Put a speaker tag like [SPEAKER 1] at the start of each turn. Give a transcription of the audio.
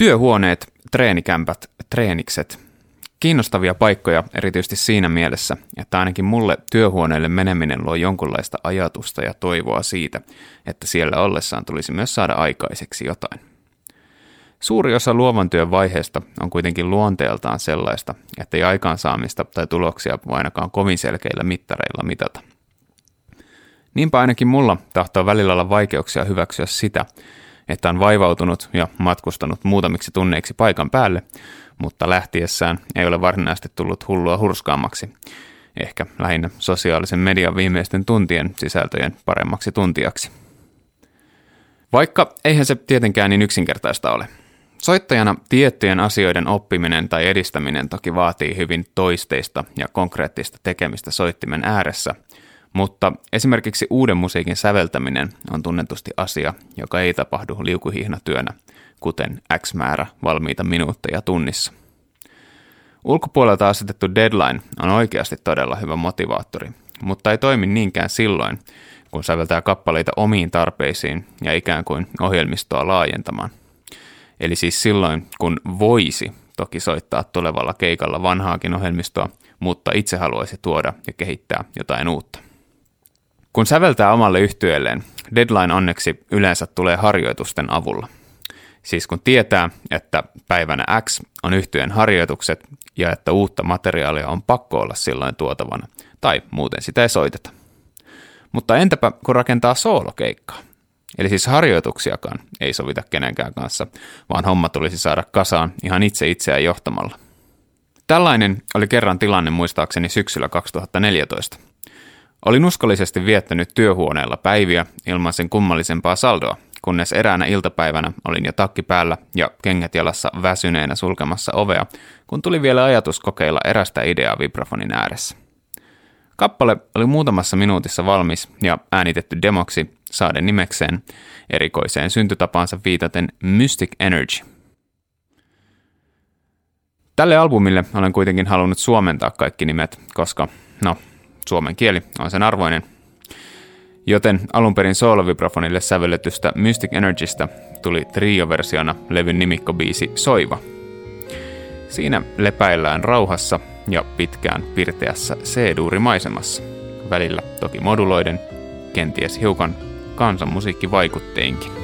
[SPEAKER 1] Työhuoneet, treenikämpät, treenikset. Kiinnostavia paikkoja erityisesti siinä mielessä, että ainakin mulle työhuoneelle meneminen luo jonkunlaista ajatusta ja toivoa siitä, että siellä ollessaan tulisi myös saada aikaiseksi jotain. Suuri osa luovan työn vaiheesta on kuitenkin luonteeltaan sellaista, että ei aikaansaamista tai tuloksia voi ainakaan kovin selkeillä mittareilla mitata. Niinpä ainakin mulla tahtoo välillä olla vaikeuksia hyväksyä sitä, että on vaivautunut ja matkustanut muutamiksi tunneiksi paikan päälle, mutta lähtiessään ei ole varsinaisesti tullut hullua hurskaammaksi, ehkä lähinnä sosiaalisen median viimeisten tuntien sisältöjen paremmaksi tuntijaksi. Vaikka eihän se tietenkään niin yksinkertaista ole. Soittajana tiettyjen asioiden oppiminen tai edistäminen toki vaatii hyvin toisteista ja konkreettista tekemistä soittimen ääressä – mutta esimerkiksi uuden musiikin säveltäminen on tunnetusti asia, joka ei tapahdu liukuhihnatyönä, kuten X määrä valmiita minuutteja tunnissa. Ulkopuolelta asetettu deadline on oikeasti todella hyvä motivaattori, mutta ei toimi niinkään silloin, kun säveltää kappaleita omiin tarpeisiin ja ikään kuin ohjelmistoa laajentamaan. Eli siis silloin, kun voisi toki soittaa tulevalla keikalla vanhaakin ohjelmistoa, mutta itse haluaisi tuoda ja kehittää jotain uutta. Kun säveltää omalle yhtyeelleen, deadline onneksi yleensä tulee harjoitusten avulla. Siis kun tietää, että päivänä X on yhtyeen harjoitukset ja että uutta materiaalia on pakko olla silloin tuotavana, tai muuten sitä ei soiteta. Mutta entäpä kun rakentaa soolokeikkaa? Eli siis harjoituksiakaan ei sovita kenenkään kanssa, vaan homma tulisi saada kasaan ihan itse itseään johtamalla. Tällainen oli kerran tilanne muistaakseni syksyllä 2014 – Olin uskollisesti viettänyt työhuoneella päiviä ilman sen kummallisempaa saldoa, kunnes eräänä iltapäivänä olin jo takki päällä ja kengät jalassa väsyneenä sulkemassa ovea, kun tuli vielä ajatus kokeilla erästä ideaa vibrafonin ääressä. Kappale oli muutamassa minuutissa valmis ja äänitetty demoksi saaden nimekseen erikoiseen syntytapaansa viitaten Mystic Energy. Tälle albumille olen kuitenkin halunnut suomentaa kaikki nimet, koska, no, suomen kieli on sen arvoinen. Joten alun perin soolovibrafonille sävelletystä Mystic Energystä tuli trio-versiona levyn nimikkobiisi Soiva. Siinä lepäillään rauhassa ja pitkään pirteässä C-duurimaisemassa, välillä toki moduloiden, kenties hiukan kansanmusiikkivaikutteinkin.